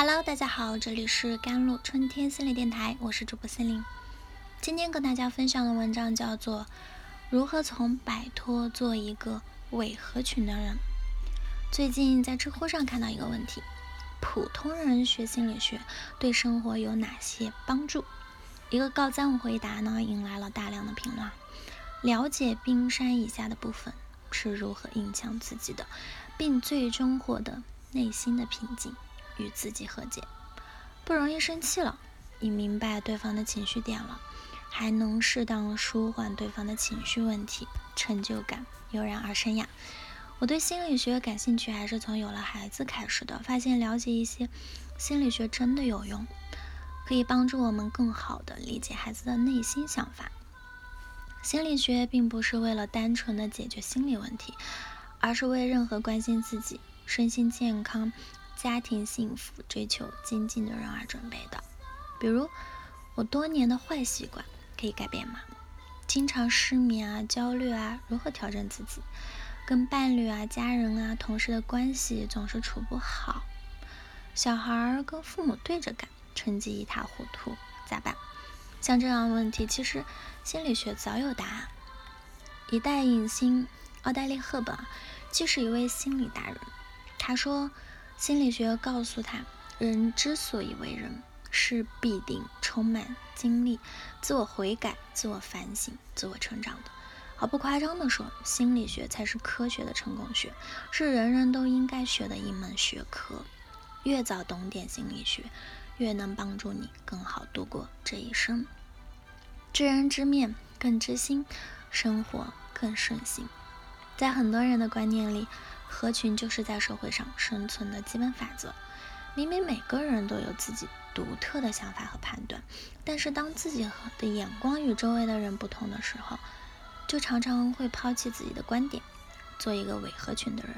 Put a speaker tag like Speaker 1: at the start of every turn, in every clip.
Speaker 1: Hello，大家好，这里是甘露春天心理电台，我是主播心灵。今天跟大家分享的文章叫做《如何从摆脱做一个伪合群的人》。最近在知乎上看到一个问题：普通人学心理学对生活有哪些帮助？一个高赞回答呢，引来了大量的评论。了解冰山以下的部分是如何影响自己的，并最终获得内心的平静。与自己和解，不容易生气了，你明白对方的情绪点了，还能适当舒缓对方的情绪问题，成就感油然而生呀。我对心理学感兴趣，还是从有了孩子开始的。发现了解一些心理学真的有用，可以帮助我们更好的理解孩子的内心想法。心理学并不是为了单纯的解决心理问题，而是为任何关心自己身心健康。家庭幸福、追求精进的人而准备的。比如，我多年的坏习惯可以改变吗？经常失眠啊、焦虑啊，如何调整自己？跟伴侣啊、家人啊、同事的关系总是处不好，小孩儿跟父母对着干，成绩一塌糊涂，咋办？像这样的问题，其实心理学早有答案。一代影星奥黛丽·赫本既是一位心理达人，她说。心理学告诉他，人之所以为人，是必定充满经历、自我悔改、自我反省、自我成长的。毫不夸张地说，心理学才是科学的成功学，是人人都应该学的一门学科。越早懂点心理学，越能帮助你更好度过这一生。知人知面更知心，生活更顺心。在很多人的观念里，合群就是在社会上生存的基本法则。明明每个人都有自己独特的想法和判断，但是当自己的眼光与周围的人不同的时候，就常常会抛弃自己的观点，做一个伪合群的人。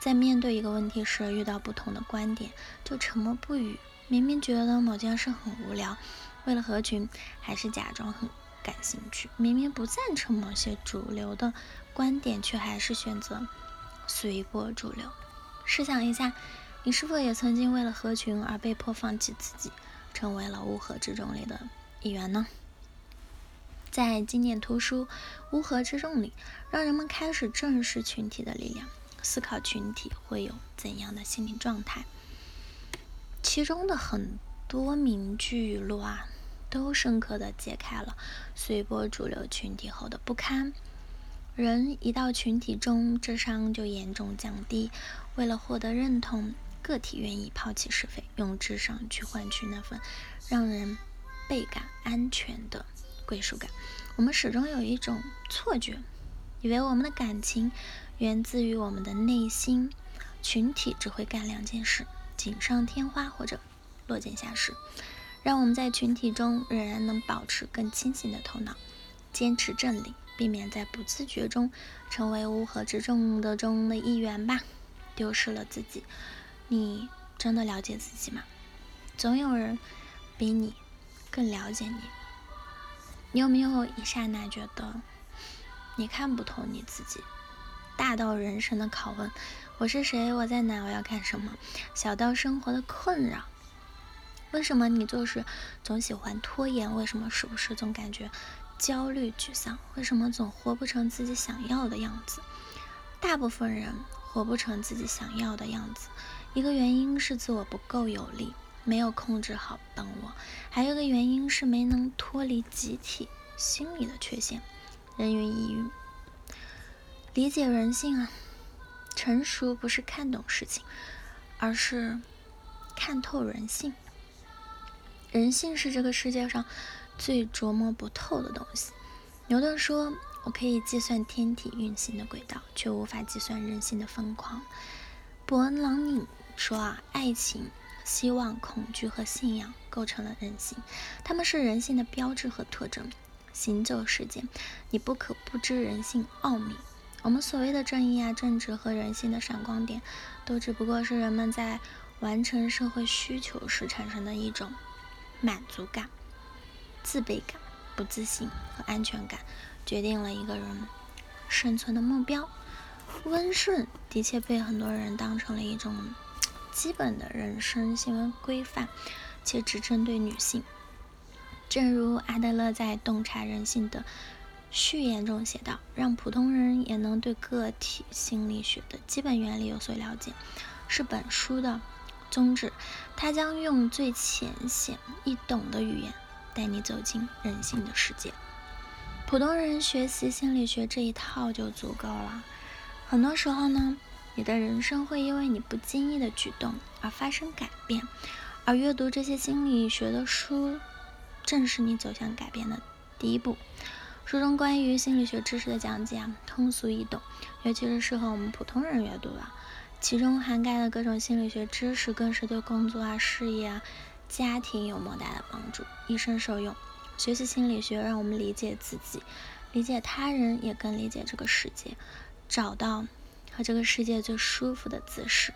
Speaker 1: 在面对一个问题时，遇到不同的观点就沉默不语。明明觉得某件事很无聊，为了合群，还是假装很感兴趣。明明不赞成某些主流的观点，却还是选择。随波逐流。试想一下，你是否也曾经为了合群而被迫放弃自己，成为了乌合之众里的一员呢？在经典图书《乌合之众》里，让人们开始正视群体的力量，思考群体会有怎样的心理状态。其中的很多名句语录啊，都深刻的揭开了随波逐流群体后的不堪。人一到群体中，智商就严重降低。为了获得认同，个体愿意抛弃是非，用智商去换取那份让人倍感安全的归属感。我们始终有一种错觉，以为我们的感情源自于我们的内心。群体只会干两件事：锦上添花或者落井下石。让我们在群体中仍然能保持更清醒的头脑，坚持正理。避免在不自觉中成为乌合之众的中的一员吧，丢失了自己。你真的了解自己吗？总有人比你更了解你。你有没有一刹那觉得你看不透你自己？大到人生的拷问：我是谁？我在哪？我要干什么？小到生活的困扰：为什么你做事总喜欢拖延？为什么时不时总感觉？焦虑、沮丧，为什么总活不成自己想要的样子？大部分人活不成自己想要的样子，一个原因是自我不够有力，没有控制好本我；还有一个原因是没能脱离集体心理的缺陷。人云亦云，理解人性啊！成熟不是看懂事情，而是看透人性。人性是这个世界上。最琢磨不透的东西。牛顿说：“我可以计算天体运行的轨道，却无法计算人性的疯狂。”伯恩·朗宁说：“啊，爱情、希望、恐惧和信仰构成了人性，它们是人性的标志和特征。行走世间，你不可不知人性奥秘。我们所谓的正义啊、正直和人性的闪光点，都只不过是人们在完成社会需求时产生的一种满足感。”自卑感、不自信和安全感决定了一个人生存的目标。温顺的确被很多人当成了一种基本的人生行为规范，且只针对女性。正如阿德勒在《洞察人性》的序言中写道：“让普通人也能对个体心理学的基本原理有所了解，是本书的宗旨。他将用最浅显易懂的语言带你走进人性的世界。普通人学习心理学这一套就足够了。很多时候呢。”你的人生会因为你不经意的举动而发生改变，而阅读这些心理学的书，正是你走向改变的第一步。书中关于心理学知识的讲解啊，通俗易懂，尤其是适合我们普通人阅读的。其中涵盖的各种心理学知识，更是对工作啊、事业啊、家庭有莫大的帮助，一生受用。学习心理学，让我们理解自己，理解他人，也更理解这个世界，找到。和这个世界最舒服的姿势。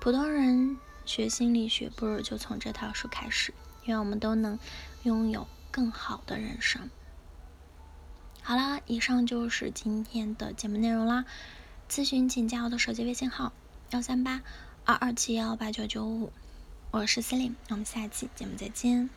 Speaker 1: 普通人学心理学，不如就从这套书开始。愿我们都能拥有更好的人生。好啦，以上就是今天的节目内容啦。咨询请加我的手机微信号：幺三八二二七幺八九九五。我是司令，我们下期节目再见。